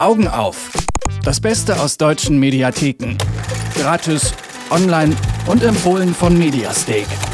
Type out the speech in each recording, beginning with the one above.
Augen auf. Das Beste aus deutschen Mediatheken. Gratis, online und empfohlen von Mediastake.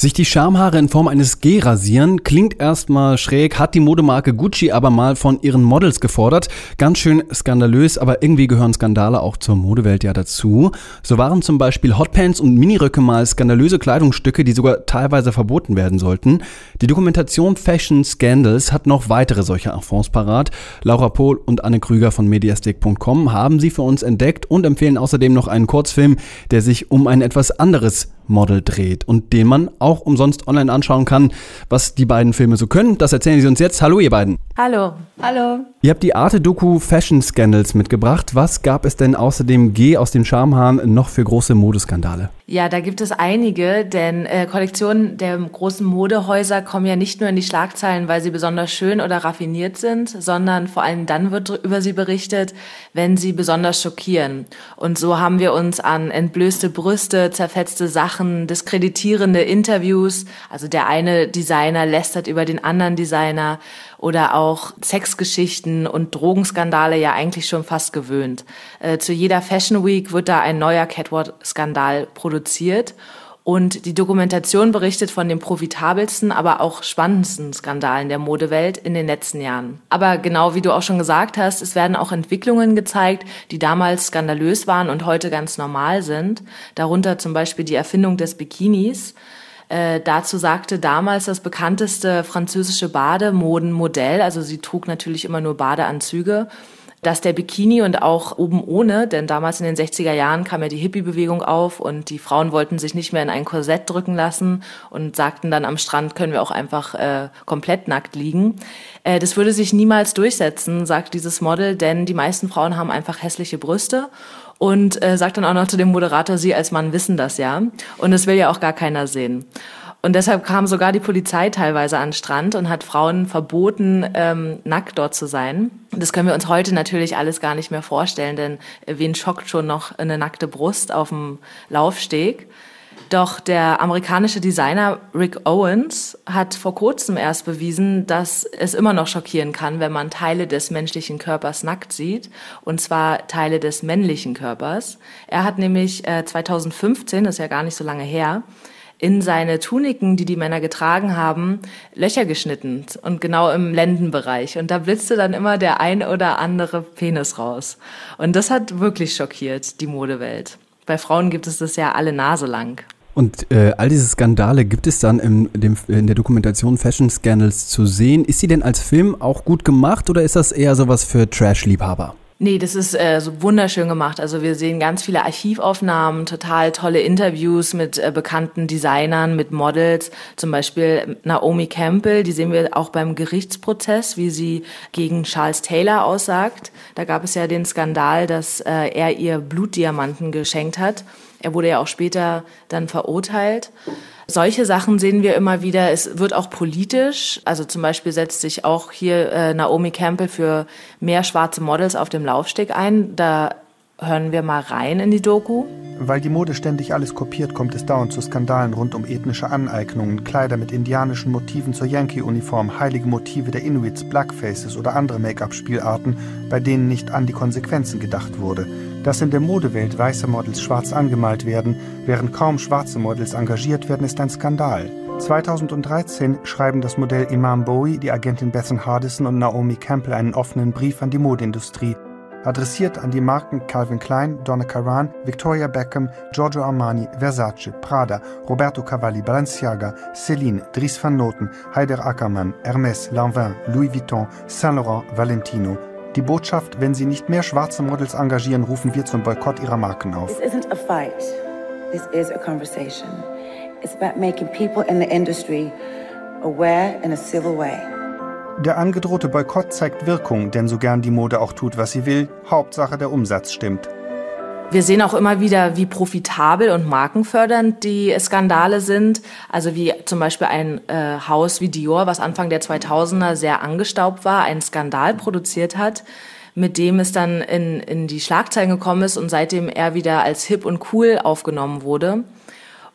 Sich die Schamhaare in Form eines G rasieren klingt erstmal schräg, hat die Modemarke Gucci aber mal von ihren Models gefordert. Ganz schön skandalös, aber irgendwie gehören Skandale auch zur Modewelt ja dazu. So waren zum Beispiel Hotpants und Miniröcke mal skandalöse Kleidungsstücke, die sogar teilweise verboten werden sollten. Die Dokumentation Fashion Scandals hat noch weitere solcher Affronts parat. Laura Pohl und Anne Krüger von mediastick.com haben sie für uns entdeckt und empfehlen außerdem noch einen Kurzfilm, der sich um ein etwas anderes Model dreht und den man auch umsonst online anschauen kann. Was die beiden Filme so können, das erzählen sie uns jetzt. Hallo ihr beiden. Hallo. Hallo. Ihr habt die Arte-Doku Fashion Scandals mitgebracht. Was gab es denn außer dem G aus dem Schamhahn noch für große Modeskandale? Ja, da gibt es einige, denn äh, Kollektionen der großen Modehäuser kommen ja nicht nur in die Schlagzeilen, weil sie besonders schön oder raffiniert sind, sondern vor allem dann wird über sie berichtet, wenn sie besonders schockieren. Und so haben wir uns an entblößte Brüste, zerfetzte Sachen, diskreditierende Interviews, also der eine Designer lästert über den anderen Designer oder auch Sexgeschichten und Drogenskandale ja eigentlich schon fast gewöhnt. Äh, zu jeder Fashion Week wird da ein neuer Catwalk-Skandal produziert. Und die Dokumentation berichtet von den profitabelsten, aber auch spannendsten Skandalen der Modewelt in den letzten Jahren. Aber genau wie du auch schon gesagt hast, es werden auch Entwicklungen gezeigt, die damals skandalös waren und heute ganz normal sind. Darunter zum Beispiel die Erfindung des Bikinis. Äh, dazu sagte damals das bekannteste französische Bademodenmodell, also sie trug natürlich immer nur Badeanzüge, dass der Bikini und auch oben ohne, denn damals in den 60er Jahren kam ja die Hippie-Bewegung auf und die Frauen wollten sich nicht mehr in ein Korsett drücken lassen und sagten dann am Strand können wir auch einfach äh, komplett nackt liegen. Äh, das würde sich niemals durchsetzen, sagt dieses Model, denn die meisten Frauen haben einfach hässliche Brüste und äh, sagt dann auch noch zu dem Moderator, Sie als Mann wissen das ja. Und das will ja auch gar keiner sehen. Und deshalb kam sogar die Polizei teilweise an den Strand und hat Frauen verboten, ähm, nackt dort zu sein. Das können wir uns heute natürlich alles gar nicht mehr vorstellen, denn wen schockt schon noch eine nackte Brust auf dem Laufsteg? Doch der amerikanische Designer Rick Owens hat vor kurzem erst bewiesen, dass es immer noch schockieren kann, wenn man Teile des menschlichen Körpers nackt sieht, und zwar Teile des männlichen Körpers. Er hat nämlich äh, 2015, das ist ja gar nicht so lange her, in seine Tuniken, die die Männer getragen haben, Löcher geschnitten und genau im Lendenbereich. Und da blitzte dann immer der ein oder andere Penis raus. Und das hat wirklich schockiert die Modewelt. Bei Frauen gibt es das ja alle Nase lang. Und äh, all diese Skandale gibt es dann in, dem, in der Dokumentation Fashion Scandals zu sehen. Ist sie denn als Film auch gut gemacht oder ist das eher sowas für Trash-Liebhaber? Nee, das ist äh, so wunderschön gemacht. Also wir sehen ganz viele Archivaufnahmen, total tolle Interviews mit äh, bekannten Designern, mit Models. Zum Beispiel Naomi Campbell, die sehen wir auch beim Gerichtsprozess, wie sie gegen Charles Taylor aussagt. Da gab es ja den Skandal, dass äh, er ihr Blutdiamanten geschenkt hat. Er wurde ja auch später dann verurteilt. Solche Sachen sehen wir immer wieder. Es wird auch politisch. Also zum Beispiel setzt sich auch hier äh, Naomi Campbell für mehr schwarze Models auf dem Laufsteg ein. Da hören wir mal rein in die Doku. Weil die Mode ständig alles kopiert, kommt es dauernd zu Skandalen rund um ethnische Aneignungen, Kleider mit indianischen Motiven zur Yankee-Uniform, heilige Motive der Inuits, Blackfaces oder andere Make-up-Spielarten, bei denen nicht an die Konsequenzen gedacht wurde. Dass in der Modewelt weiße Models schwarz angemalt werden, während kaum schwarze Models engagiert werden, ist ein Skandal. 2013 schreiben das Modell Imam Bowie, die Agentin Bethan Hardison und Naomi Campbell einen offenen Brief an die Modeindustrie, adressiert an die Marken Calvin Klein, Donna Karan, Victoria Beckham, Giorgio Armani, Versace, Prada, Roberto Cavalli, Balenciaga, Celine, Dries van Noten, Heider Ackermann, Hermès, Lanvin, Louis Vuitton, Saint Laurent, Valentino die Botschaft, wenn Sie nicht mehr schwarze Models engagieren, rufen wir zum Boykott Ihrer Marken auf. This isn't a fight. This is a conversation. It's about making people in the industry aware in a civil way. Der angedrohte Boykott zeigt Wirkung, denn so gern die Mode auch tut, was sie will, Hauptsache der Umsatz stimmt. Wir sehen auch immer wieder, wie profitabel und markenfördernd die Skandale sind. Also wie zum Beispiel ein äh, Haus wie Dior, was Anfang der 2000er sehr angestaubt war, einen Skandal produziert hat, mit dem es dann in, in die Schlagzeilen gekommen ist und seitdem er wieder als hip und cool aufgenommen wurde.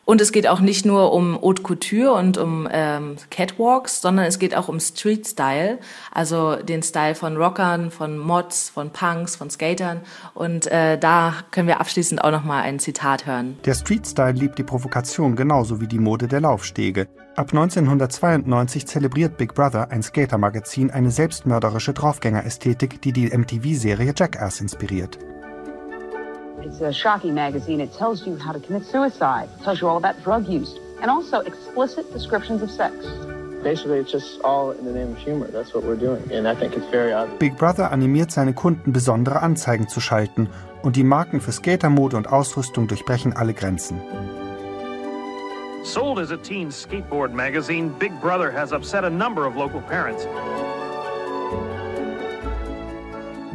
Und es geht auch nicht nur um Haute Couture und um ähm, Catwalks, sondern es geht auch um Street Style, also den Style von Rockern, von Mods, von Punks, von Skatern. Und äh, da können wir abschließend auch noch mal ein Zitat hören. Der Street Style liebt die Provokation genauso wie die Mode der Laufstege. Ab 1992 zelebriert Big Brother, ein Skater-Magazin, eine selbstmörderische Draufgänger-Ästhetik, die die MTV-Serie Jackass inspiriert. It's a shocking magazine. It tells you how to commit suicide, it tells you all about drug use, and also explicit descriptions of sex. Basically, it's just all in the name of humor. That's what we're doing, and I think it's very obvious. Big Brother animiert seine Kunden, besondere Anzeigen zu schalten, und die Marken für Skatermode und Ausrüstung durchbrechen alle Grenzen. Sold as a teen skateboard magazine, Big Brother has upset a number of local parents.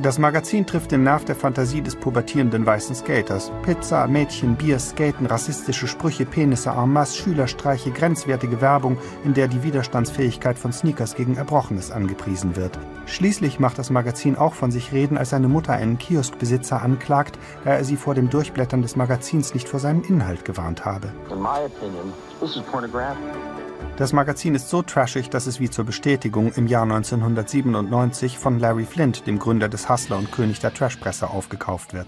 Das Magazin trifft den Nerv der Fantasie des pubertierenden weißen Skaters. Pizza, Mädchen, Bier, Skaten, rassistische Sprüche, Penisse en masse, Schülerstreiche, grenzwertige Werbung, in der die Widerstandsfähigkeit von Sneakers gegen Erbrochenes angepriesen wird. Schließlich macht das Magazin auch von sich reden, als seine Mutter einen Kioskbesitzer anklagt, da er sie vor dem Durchblättern des Magazins nicht vor seinem Inhalt gewarnt habe. In my opinion, this is pornographic. Das Magazin ist so trashig, dass es wie zur Bestätigung im Jahr 1997 von Larry Flint, dem Gründer des Hustler und König der Trashpresse, aufgekauft wird.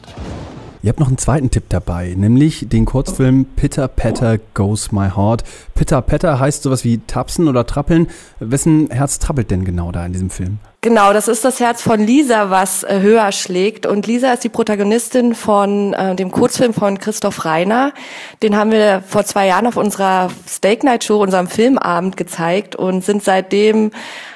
Ihr habt noch einen zweiten Tipp dabei, nämlich den Kurzfilm Pitter Patter Goes My Heart. Pitter Patter heißt sowas wie tapsen oder trappeln. Wessen Herz trappelt denn genau da in diesem Film? Genau, das ist das Herz von Lisa, was äh, höher schlägt. Und Lisa ist die Protagonistin von äh, dem Kurzfilm von Christoph Reiner. Den haben wir vor zwei Jahren auf unserer Steak Night Show, unserem Filmabend gezeigt und sind seitdem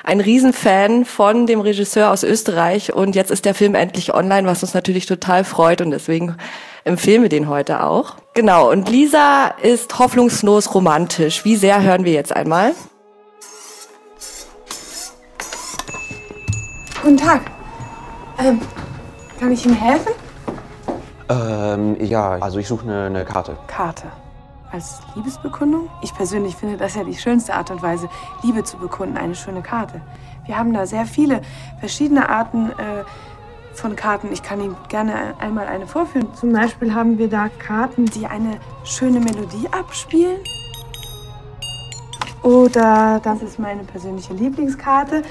ein Riesenfan von dem Regisseur aus Österreich. Und jetzt ist der Film endlich online, was uns natürlich total freut. Und deswegen empfehlen wir den heute auch. Genau, und Lisa ist hoffnungslos romantisch. Wie sehr hören wir jetzt einmal? Guten Tag. Ähm, kann ich Ihnen helfen? Ähm, ja, also ich suche eine, eine Karte. Karte. Als Liebesbekundung? Ich persönlich finde das ja die schönste Art und Weise, Liebe zu bekunden, eine schöne Karte. Wir haben da sehr viele verschiedene Arten äh, von Karten. Ich kann Ihnen gerne einmal eine vorführen. Zum Beispiel haben wir da Karten, die eine schöne Melodie abspielen. Oder das ist meine persönliche Lieblingskarte.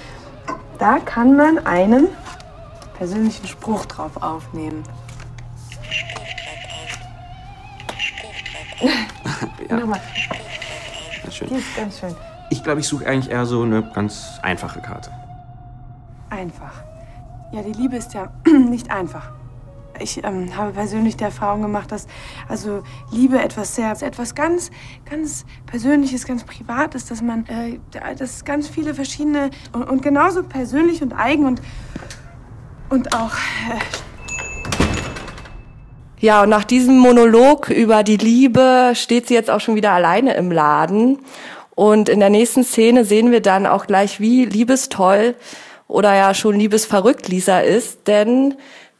Da kann man einen persönlichen Spruch drauf aufnehmen. Ja. Nochmal. Na schön. Die ist ganz schön. Ich glaube, ich suche eigentlich eher so eine ganz einfache Karte. Einfach. Ja, die Liebe ist ja nicht einfach. Ich ähm, habe persönlich die Erfahrung gemacht, dass also Liebe etwas sehr, etwas ganz, ganz Persönliches, ganz Privates, dass man, äh, das ganz viele verschiedene und, und genauso persönlich und eigen und und auch äh, Ja, und nach diesem Monolog über die Liebe steht sie jetzt auch schon wieder alleine im Laden. Und in der nächsten Szene sehen wir dann auch gleich, wie liebestoll oder ja schon liebesverrückt Lisa ist, denn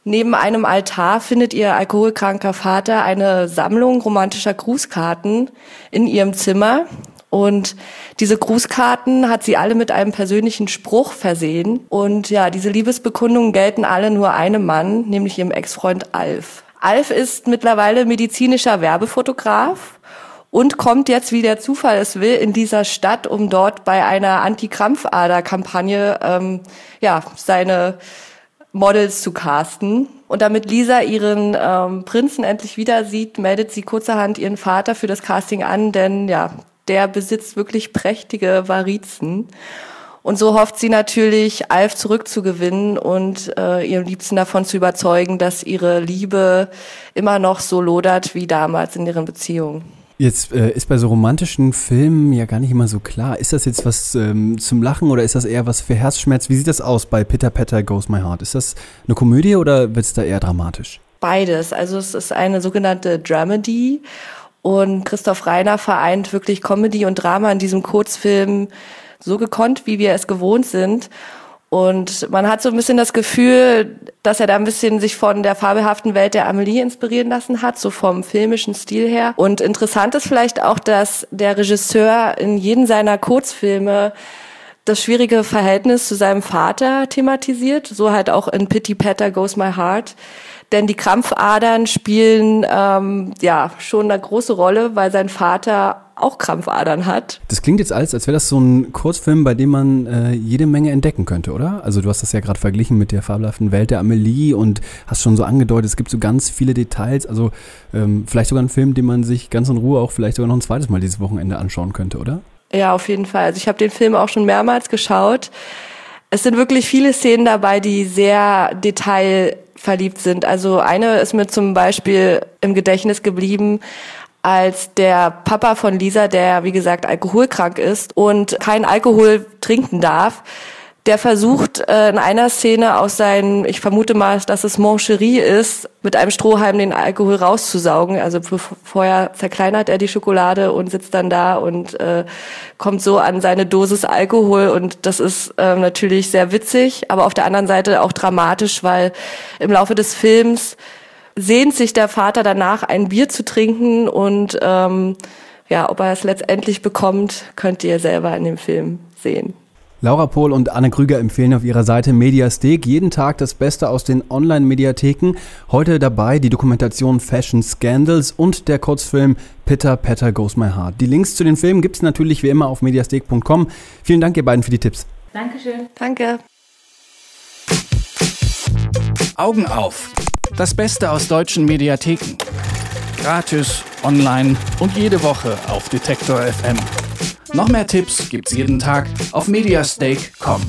neben einem Altar findet ihr alkoholkranker Vater eine Sammlung romantischer Grußkarten in ihrem Zimmer. Und diese Grußkarten hat sie alle mit einem persönlichen Spruch versehen. Und ja, diese Liebesbekundungen gelten alle nur einem Mann, nämlich ihrem Ex-Freund Alf. Alf ist mittlerweile medizinischer Werbefotograf und kommt jetzt, wie der Zufall es will, in dieser Stadt, um dort bei einer Anti-Krampfader-Kampagne ähm, ja, seine Models zu casten. Und damit Lisa ihren ähm, Prinzen endlich wieder sieht, meldet sie kurzerhand ihren Vater für das Casting an, denn ja, der besitzt wirklich prächtige Varizen. Und so hofft sie natürlich, Alf zurückzugewinnen und äh, ihren Liebsten davon zu überzeugen, dass ihre Liebe immer noch so lodert wie damals in ihren Beziehungen. Jetzt äh, ist bei so romantischen Filmen ja gar nicht immer so klar. Ist das jetzt was ähm, zum Lachen oder ist das eher was für Herzschmerz? Wie sieht das aus bei Pitter Patter Goes My Heart? Ist das eine Komödie oder wird es da eher dramatisch? Beides. Also es ist eine sogenannte Dramedy und Christoph Reiner vereint wirklich Comedy und Drama in diesem Kurzfilm so gekonnt, wie wir es gewohnt sind. Und man hat so ein bisschen das Gefühl, dass er da ein bisschen sich von der fabelhaften Welt der Amelie inspirieren lassen hat, so vom filmischen Stil her. Und interessant ist vielleicht auch, dass der Regisseur in jedem seiner Kurzfilme das schwierige Verhältnis zu seinem Vater thematisiert, so halt auch in Pity Patter Goes My Heart. Denn die Krampfadern spielen ähm, ja schon eine große Rolle, weil sein Vater auch Krampfadern hat. Das klingt jetzt alles, als wäre das so ein Kurzfilm, bei dem man äh, jede Menge entdecken könnte, oder? Also du hast das ja gerade verglichen mit der fabelhaften Welt der Amelie und hast schon so angedeutet, es gibt so ganz viele Details. Also ähm, vielleicht sogar ein Film, den man sich ganz in Ruhe auch vielleicht sogar noch ein zweites Mal dieses Wochenende anschauen könnte, oder? Ja, auf jeden Fall. Also ich habe den Film auch schon mehrmals geschaut. Es sind wirklich viele Szenen dabei, die sehr detailverliebt sind. Also eine ist mir zum Beispiel im Gedächtnis geblieben, als der Papa von Lisa, der wie gesagt alkoholkrank ist und kein Alkohol trinken darf, der versucht äh, in einer Szene aus seinen, ich vermute mal, dass es Moncherie ist, mit einem Strohhalm den Alkohol rauszusaugen. Also vorher zerkleinert er die Schokolade und sitzt dann da und äh, kommt so an seine Dosis Alkohol. Und das ist äh, natürlich sehr witzig, aber auf der anderen Seite auch dramatisch, weil im Laufe des Films sehnt sich der Vater danach, ein Bier zu trinken und ähm, ja, ob er es letztendlich bekommt, könnt ihr selber in dem Film sehen. Laura Pohl und Anne Krüger empfehlen auf ihrer Seite Mediastek jeden Tag das Beste aus den Online-Mediatheken. Heute dabei die Dokumentation Fashion Scandals und der Kurzfilm Pitter Petter Goes My Heart. Die Links zu den Filmen gibt es natürlich wie immer auf mediastek.com. Vielen Dank ihr beiden für die Tipps. Dankeschön. Danke. Augen auf. Das Beste aus deutschen Mediatheken. Gratis, online und jede Woche auf Detektor FM. Noch mehr Tipps gibt's jeden Tag auf mediastake.com.